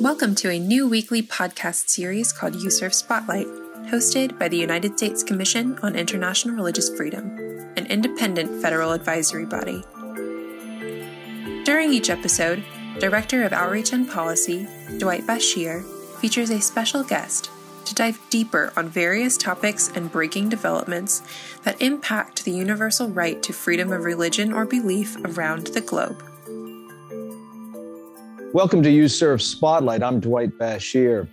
Welcome to a new weekly podcast series called USCIRF Spotlight, hosted by the United States Commission on International Religious Freedom, an independent federal advisory body. During each episode, Director of Outreach and Policy, Dwight Bashir, features a special guest to dive deeper on various topics and breaking developments that impact the universal right to freedom of religion or belief around the globe. Welcome to USCIRF Spotlight. I'm Dwight Bashir.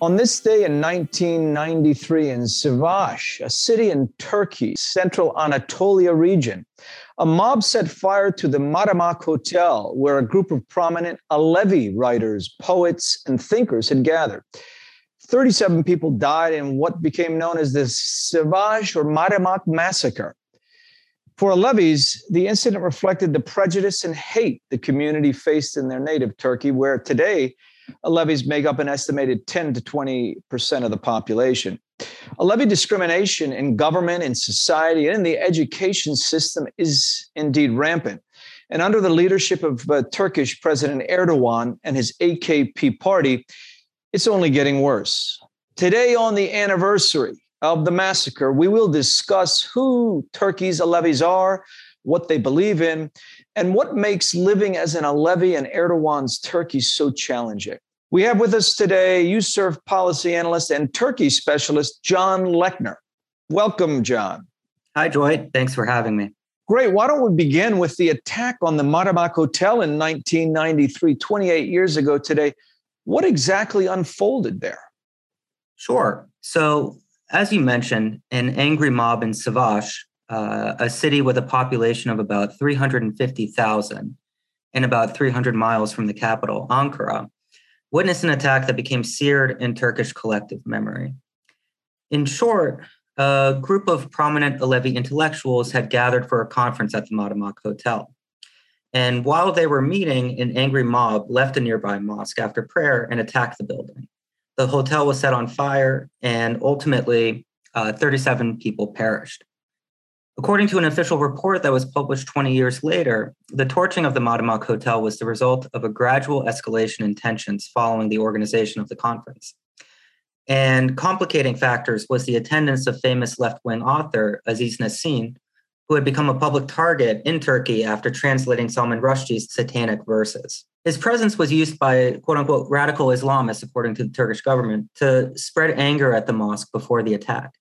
On this day in 1993 in Sivas, a city in Turkey, central Anatolia region, a mob set fire to the Madımak Hotel, where a group of prominent Alevi writers, poets, and thinkers had gathered. 37 people died in what became known as the Sivas or Madımak massacre. For Alevis, the incident reflected the prejudice and hate the community faced in their native Turkey, where today Alevis make up an estimated 10 to 20% of the population. Alevi discrimination in government, in society, and in the education system is indeed rampant. And under the leadership of uh, Turkish President Erdogan and his AKP party, it's only getting worse. Today, on the anniversary of the massacre, we will discuss who Turkey's Alevis are, what they believe in, and what makes living as an Alevi in Erdogan's Turkey so challenging. We have with us today USCIRF policy analyst and Turkey specialist John Lechner. Welcome, John. Hi, Joy. Thanks for having me. Great. Why don't we begin with the attack on the Madımak Hotel in 1993, 28 years ago today? What exactly unfolded there? Sure. So, as you mentioned, an angry mob in Sivas, uh, a city with a population of about 350,000 and about 300 miles from the capital, Ankara, witnessed an attack that became seared in Turkish collective memory. In short, a group of prominent Alevi intellectuals had gathered for a conference at the Madımak Hotel. And while they were meeting, an angry mob left a nearby mosque after prayer and attacked the building. The hotel was set on fire, and ultimately, uh, 37 people perished. According to an official report that was published 20 years later, the torching of the Madımak Hotel was the result of a gradual escalation in tensions following the organization of the conference. And complicating factors was the attendance of famous left wing author Aziz Nesin, who had become a public target in Turkey after translating Salman Rushdie's satanic verses. His presence was used by quote unquote radical Islamists, according to the Turkish government, to spread anger at the mosque before the attack.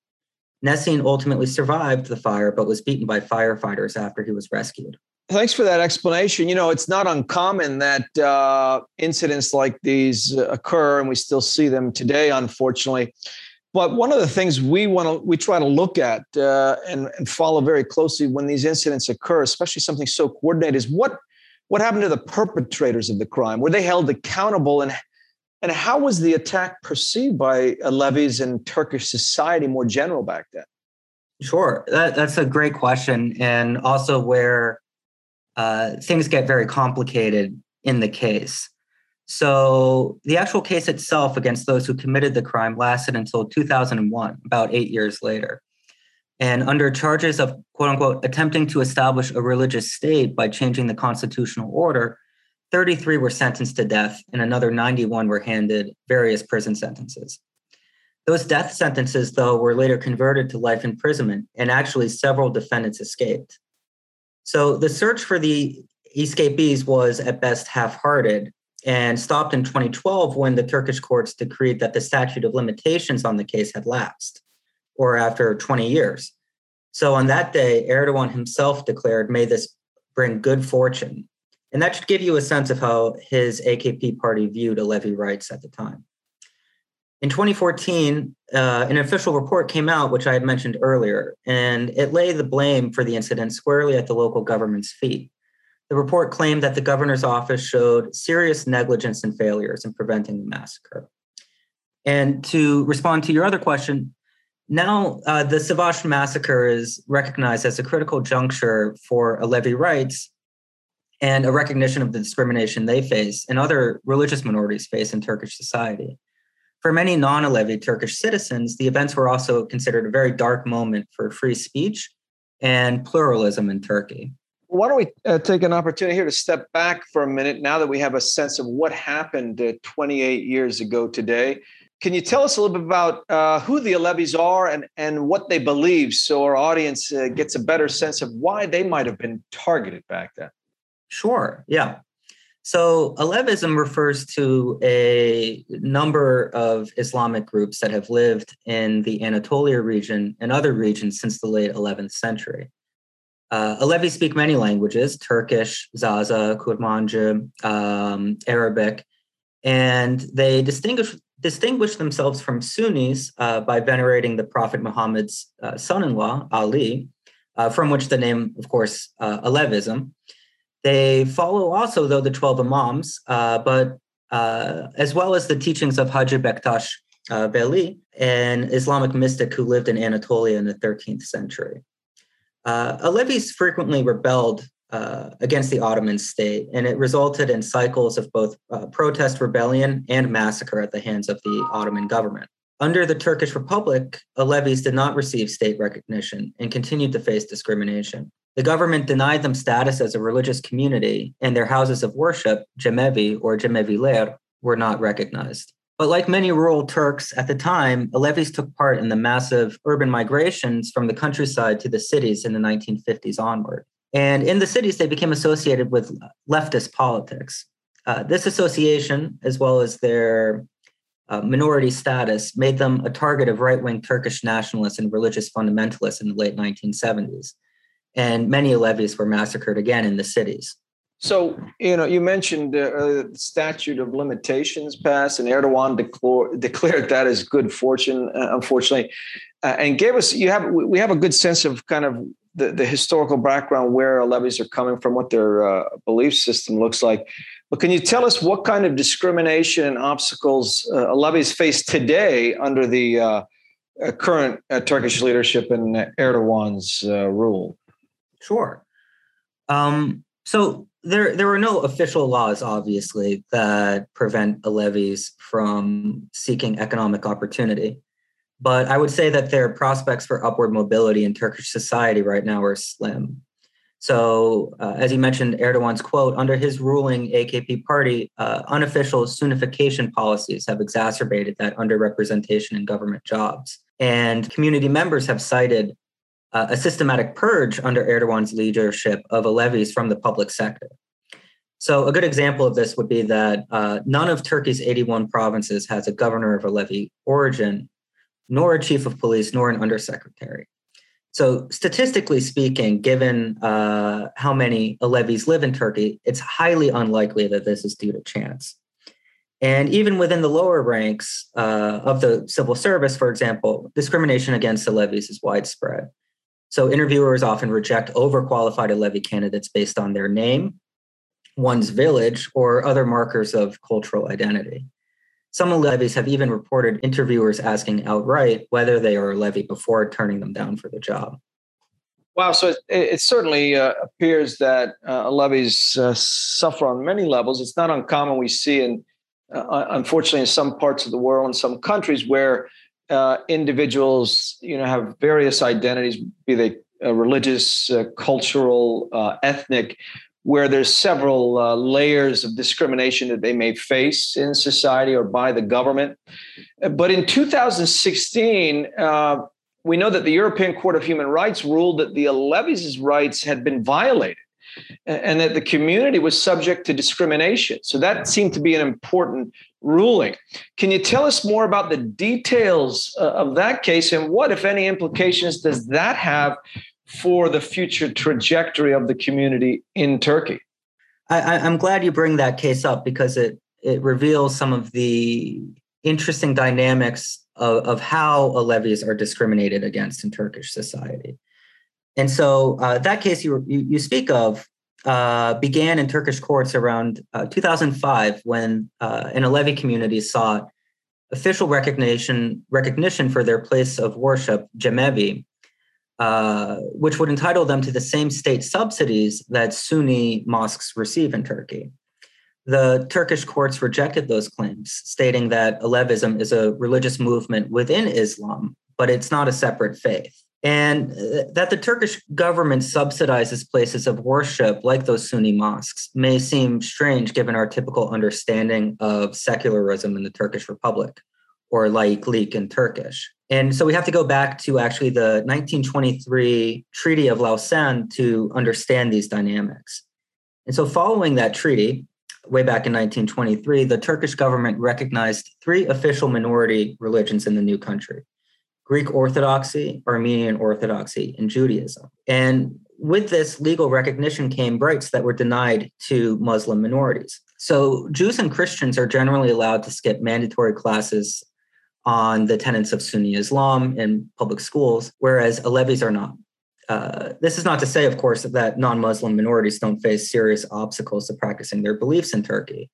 Nesin ultimately survived the fire, but was beaten by firefighters after he was rescued. Thanks for that explanation. You know, it's not uncommon that uh, incidents like these occur, and we still see them today, unfortunately. But one of the things we want to we try to look at uh, and, and follow very closely when these incidents occur, especially something so coordinated, is what what happened to the perpetrators of the crime? Were they held accountable, and and how was the attack perceived by Alevis and Turkish society more general back then? Sure, that, that's a great question, and also where uh, things get very complicated in the case. So the actual case itself against those who committed the crime lasted until 2001, about eight years later. And under charges of quote unquote attempting to establish a religious state by changing the constitutional order, 33 were sentenced to death and another 91 were handed various prison sentences. Those death sentences, though, were later converted to life imprisonment, and actually several defendants escaped. So the search for the escapees was at best half hearted, and stopped in 2012 when the Turkish courts decreed that the statute of limitations on the case had lapsed, or after 20 years. So on that day, Erdogan himself declared, May this bring good fortune. And that should give you a sense of how his AKP party viewed Alevi rights at the time. In 2014, uh, an official report came out, which I had mentioned earlier, and it lay the blame for the incident squarely at the local government's feet. The report claimed that the governor's office showed serious negligence and failures in preventing the massacre. And to respond to your other question, now uh, the Sivas massacre is recognized as a critical juncture for Alevi rights and a recognition of the discrimination they face and other religious minorities face in Turkish society. For many non Alevi Turkish citizens, the events were also considered a very dark moment for free speech and pluralism in Turkey. Why don't we uh, take an opportunity here to step back for a minute now that we have a sense of what happened uh, 28 years ago today? Can you tell us a little bit about uh, who the Alevis are and, and what they believe so our audience uh, gets a better sense of why they might have been targeted back then? Sure, yeah. So, Alevism refers to a number of Islamic groups that have lived in the Anatolia region and other regions since the late 11th century. Uh, Alevis speak many languages Turkish, Zaza, Kurmanji, um, Arabic, and they distinguish, distinguish themselves from Sunnis uh, by venerating the Prophet Muhammad's uh, son in law, Ali, uh, from which the name, of course, uh, Alevism. They follow also, though, the 12 Imams, uh, but uh, as well as the teachings of Haji Bektash Veli, an Islamic mystic who lived in Anatolia in the 13th century. Uh, Alevis frequently rebelled uh, against the Ottoman state, and it resulted in cycles of both uh, protest, rebellion, and massacre at the hands of the Ottoman government. Under the Turkish Republic, Alevis did not receive state recognition and continued to face discrimination. The government denied them status as a religious community, and their houses of worship, Cemevi or Cemeviler, were not recognized. But like many rural Turks at the time, Alevis took part in the massive urban migrations from the countryside to the cities in the 1950s onward. And in the cities, they became associated with leftist politics. Uh, this association, as well as their uh, minority status, made them a target of right wing Turkish nationalists and religious fundamentalists in the late 1970s. And many Alevis were massacred again in the cities. So, you know, you mentioned uh, the statute of limitations passed, and Erdogan declare, declared that as good fortune, uh, unfortunately, uh, and gave us, you have, we have a good sense of kind of the, the historical background, where Alevis are coming from, what their uh, belief system looks like. But can you tell us what kind of discrimination and obstacles uh, Alevis face today under the uh, current Turkish leadership and Erdogan's rule? Sure. Um, so there there are no official laws, obviously, that prevent Alevis from seeking economic opportunity. But I would say that their prospects for upward mobility in Turkish society right now are slim. So, uh, as you mentioned, Erdogan's quote under his ruling AKP party, uh, unofficial Sunnification policies have exacerbated that underrepresentation in government jobs. And community members have cited uh, a systematic purge under Erdogan's leadership of Alevis from the public sector. So, a good example of this would be that uh, none of Turkey's 81 provinces has a governor of Alevi origin, nor a chief of police, nor an undersecretary. So, statistically speaking, given uh, how many Alevis live in Turkey, it's highly unlikely that this is due to chance. And even within the lower ranks uh, of the civil service, for example, discrimination against Alevis is widespread. So interviewers often reject overqualified Alevi candidates based on their name, one's village, or other markers of cultural identity. Some Alevis have even reported interviewers asking outright whether they are Alevi before turning them down for the job. Wow, so it, it certainly uh, appears that uh, Alevis uh, suffer on many levels. It's not uncommon we see in, uh, unfortunately, in some parts of the world, in some countries, where uh, individuals, you know, have various identities, be they uh, religious, cultural, ethnic, where there's several uh, layers of discrimination that they may face in society or by the government. But in 2016, we know that the European Court of Human Rights ruled that the Alevis' rights had been violated and that the community was subject to discrimination. So that seemed to be an important ruling. Can you tell us more about the details uh, of that case and what, if any, implications does that have for the future trajectory of the community in Turkey? I, am glad you bring that case up because it it reveals some of the interesting dynamics of, of how Alevis are discriminated against in Turkish society. And so uh, that case you, you, you speak of uh, began in Turkish courts around uh, 2005 when uh, an Alevi community sought official recognition recognition for their place of worship, Cemevi, uh, which would entitle them to the same state subsidies that Sunni mosques receive in Turkey. The Turkish courts rejected those claims, stating that Alevism is a religious movement within Islam, but it's not a separate faith. and uh, that the Turkish government subsidizes places of worship like those Sunni mosques may seem strange given our typical understanding of secularism in the Turkish Republic or laiklik in Turkish. And so we have to go back to actually the 1923 Treaty of Lausanne to understand these dynamics. And so, following that treaty, way back in 1923, the Turkish government recognized three official minority religions in the new country Greek Orthodoxy, Armenian Orthodoxy, and Judaism. And with this legal recognition came rights that were denied to Muslim minorities. So Jews and Christians are generally allowed to skip mandatory classes on the tenets of Sunni Islam in public schools, whereas Alevis are not. Uh, this is not to say, of course, that non Muslim minorities don't face serious obstacles to practicing their beliefs in Turkey.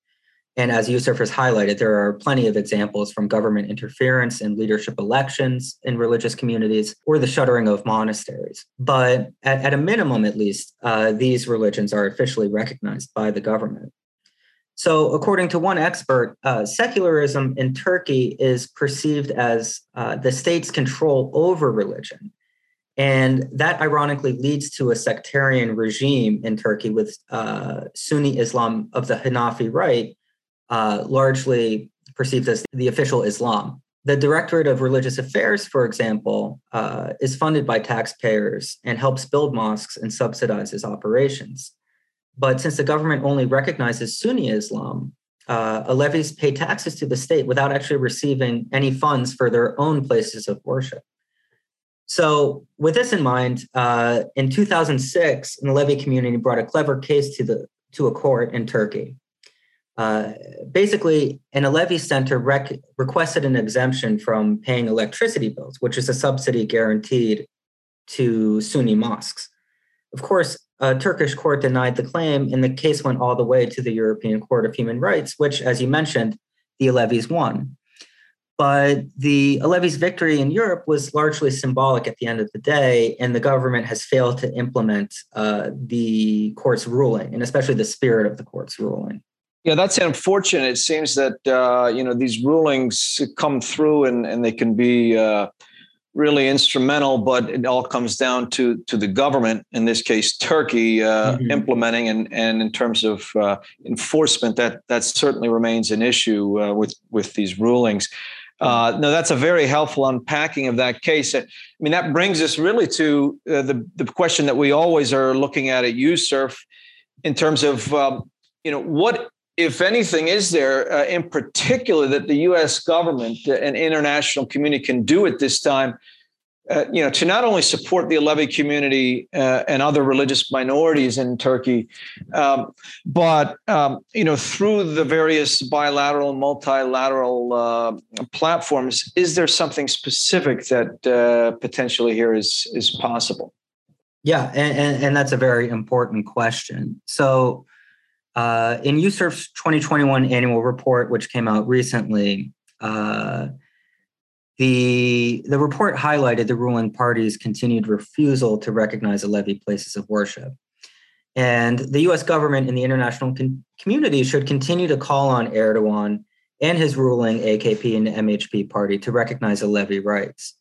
And as USCIRF has highlighted, there are plenty of examples from government interference in leadership elections in religious communities or the shuttering of monasteries. But at, at a minimum, at least, uh, these religions are officially recognized by the government. So, according to one expert, uh, secularism in Turkey is perceived as uh, the state's control over religion. And that ironically leads to a sectarian regime in Turkey with uh, Sunni Islam of the Hanafi rite uh, largely perceived as the official Islam. The Directorate of Religious Affairs, for example, uh, is funded by taxpayers and helps build mosques and subsidizes operations. But since the government only recognizes Sunni Islam, uh, Alevis pay taxes to the state without actually receiving any funds for their own places of worship. So, with this in mind, uh, in 2006, an Alevi community brought a clever case to the to a court in Turkey. Uh, basically, an Alevi center rec- requested an exemption from paying electricity bills, which is a subsidy guaranteed to Sunni mosques. Of course, a Turkish court denied the claim, and the case went all the way to the European Court of Human Rights, which, as you mentioned, the Alevis won. But the Alevi's victory in Europe was largely symbolic at the end of the day, and the government has failed to implement uh, the court's ruling, and especially the spirit of the court's ruling. Yeah, that's unfortunate. It seems that uh, you know these rulings come through and, and they can be uh, really instrumental, but it all comes down to to the government, in this case, Turkey, uh, mm-hmm. implementing and and in terms of uh, enforcement, that that certainly remains an issue uh, with with these rulings. Uh, no, that's a very helpful unpacking of that case. I mean, that brings us really to the the question that we always are looking at at USCIRF in terms of um, you know what if anything, is there uh, in particular that the U.S. government and international community can do at this time? Uh, you know, to not only support the Alevi community uh, and other religious minorities in Turkey, um, but um, you know, through the various bilateral multilateral uh, platforms, is there something specific that uh, potentially here is is possible? Yeah, and, and, and that's a very important question. So uh, in USCIRF's 2021 annual report, which came out recently, uh, the, the report highlighted the ruling party's continued refusal to recognize Alevi places of worship. And the US government and the international con- community should continue to call on Erdogan and his ruling AKP and MHP party to recognize Alevi rights.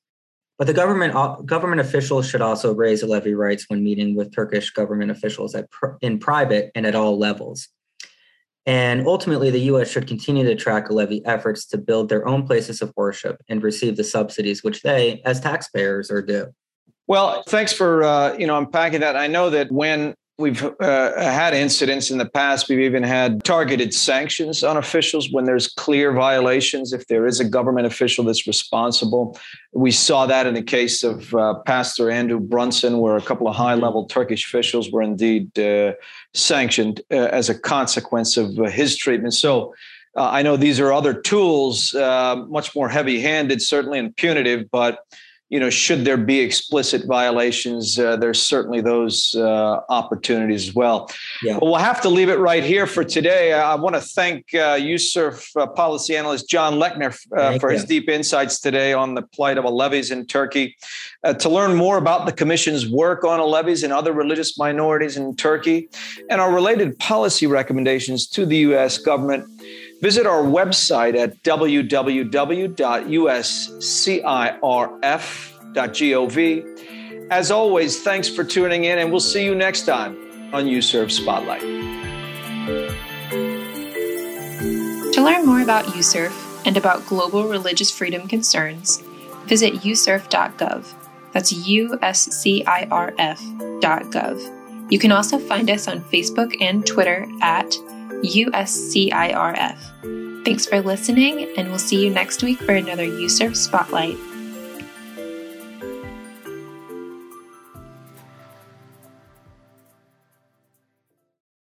But the government uh, government officials should also raise Alevi rights when meeting with Turkish government officials in private and at all levels. And ultimately, the U.S. should continue to track Alevi efforts to build their own places of worship and receive the subsidies which they, as taxpayers, are due. Well, thanks for uh, you know unpacking that. I know that when We've uh, had incidents in the past. We've even had targeted sanctions on officials when there's clear violations. If there is a government official that's responsible, we saw that in the case of uh, Pastor Andrew Brunson, where a couple of high-level Turkish officials were indeed uh, sanctioned uh, as a consequence of uh, his treatment. So. Uh, I know these are other tools, much more heavy-handed, certainly and punitive, but you know, should there be explicit violations, uh, there's certainly those uh, opportunities as well. Yeah. Well, we'll have to leave it right here for today. I want to thank uh, USCIRF uh, policy analyst John Lechner uh, for his deep insights today on the plight of Alevis in Turkey. Uh, to learn more about the Commission's work on Alevis and other religious minorities in Turkey and our related policy recommendations to the U.S. government, Visit our website at www.uscirf.gov As always, thanks for tuning in, and we'll see you next time on USCIRF Spotlight. To learn more about USCIRF and about global religious freedom concerns, visit uscirf.gov. That's uscirf.gov. You can also find us on Facebook and Twitter at USCIRF. Thanks for listening, and we'll see you next week for another USCIRF Spotlight.